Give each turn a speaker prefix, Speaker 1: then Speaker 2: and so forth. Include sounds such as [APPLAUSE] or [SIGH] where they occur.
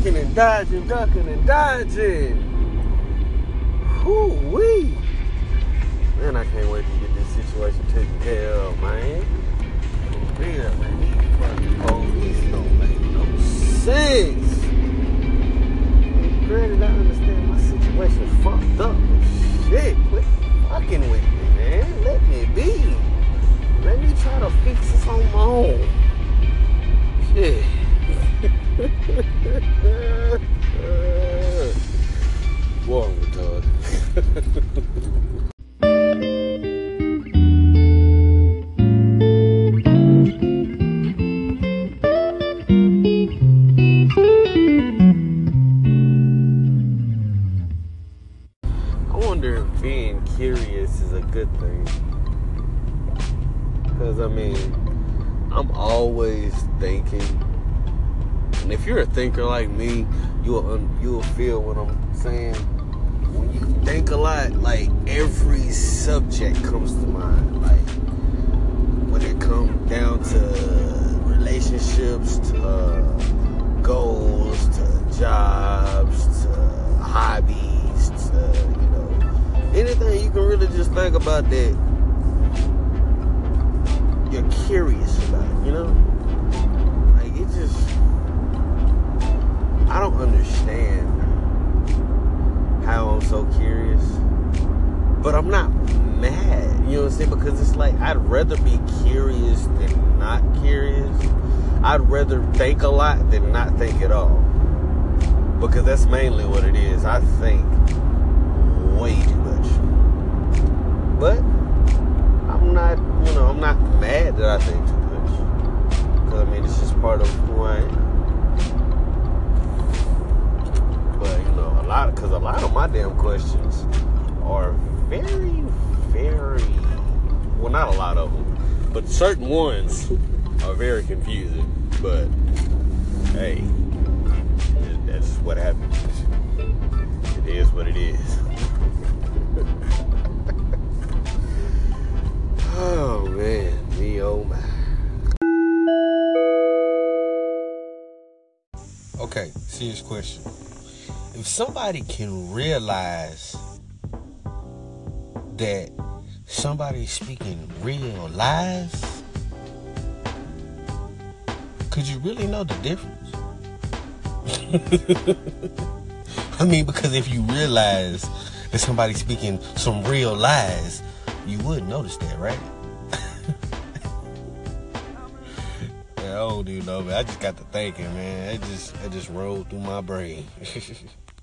Speaker 1: ducking and dodging, ducking and dodging. Whoo wee. Man, I can't wait to get this situation taken care of, man. For real, man. These fucking police don't make no sense. Granted, I understand my situation's fucked up, shit, quit fucking with me, man. Let me be. Let me try to fix this on my own. I wonder if being curious is a good thing. Cause I mean, I'm always thinking. And if you're a thinker like me, you'll, you'll feel what I'm saying. A lot, like every subject comes to mind. Like when it comes down to relationships, to uh, goals, to jobs, to hobbies, to you know anything you can really just think about that you're curious about. You know, like it just I don't understand how I'm so curious, but I'm not mad. You know what I'm saying? Because it's like I'd rather be curious than not curious. I'd rather think a lot than not think at all. Because that's mainly what it is. I think way too much. But I'm not, you know, I'm not mad that I think too much. Because I mean, it's just part of who I am. But you know, a lot because a lot of my damn questions are very, very well, not a lot of them, but certain ones are very confusing. But hey, that's what happens. It is what it is. [LAUGHS] oh man, me oh my. Okay, serious question. If somebody can realize that somebody's speaking real lies, could you really know the difference? [LAUGHS] I mean, because if you realize that somebody's speaking some real lies, you would notice that, right? [LAUGHS] I don't even know, man. I just got to thinking, man. It just it just rolled through my brain. [LAUGHS]